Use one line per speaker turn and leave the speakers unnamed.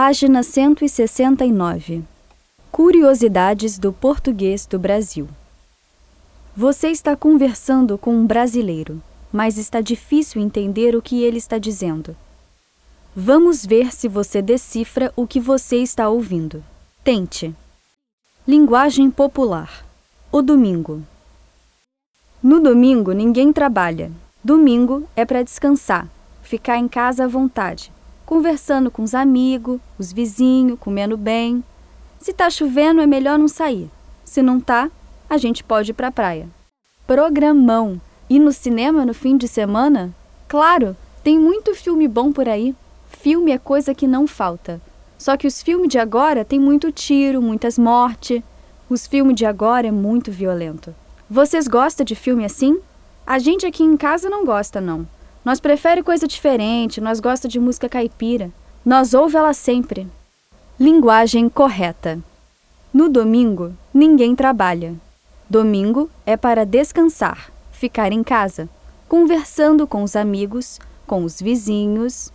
Página 169. Curiosidades do português do Brasil. Você está conversando com um brasileiro, mas está difícil entender o que ele está dizendo. Vamos ver se você decifra o que você está ouvindo. Tente. Linguagem popular. O domingo. No domingo ninguém trabalha. Domingo é para descansar, ficar em casa à vontade, conversando com os amigos, os vizinhos, comendo bem. Se tá chovendo é melhor não sair. Se não tá, a gente pode ir para a praia. Programão. E no cinema no fim de semana? Claro, tem muito filme bom por aí. Filme é coisa que não falta. Só que os filmes de agora tem muito tiro, muitas mortes. Os filmes de agora é muito violento. Vocês gostam de filme assim? A gente aqui em casa não gosta, não. Nós prefere coisa diferente, nós gosta de música caipira. Nós ouve ela sempre. Linguagem correta. No domingo, ninguém trabalha. Domingo é para descansar, ficar em casa, conversando com os amigos, com os vizinhos,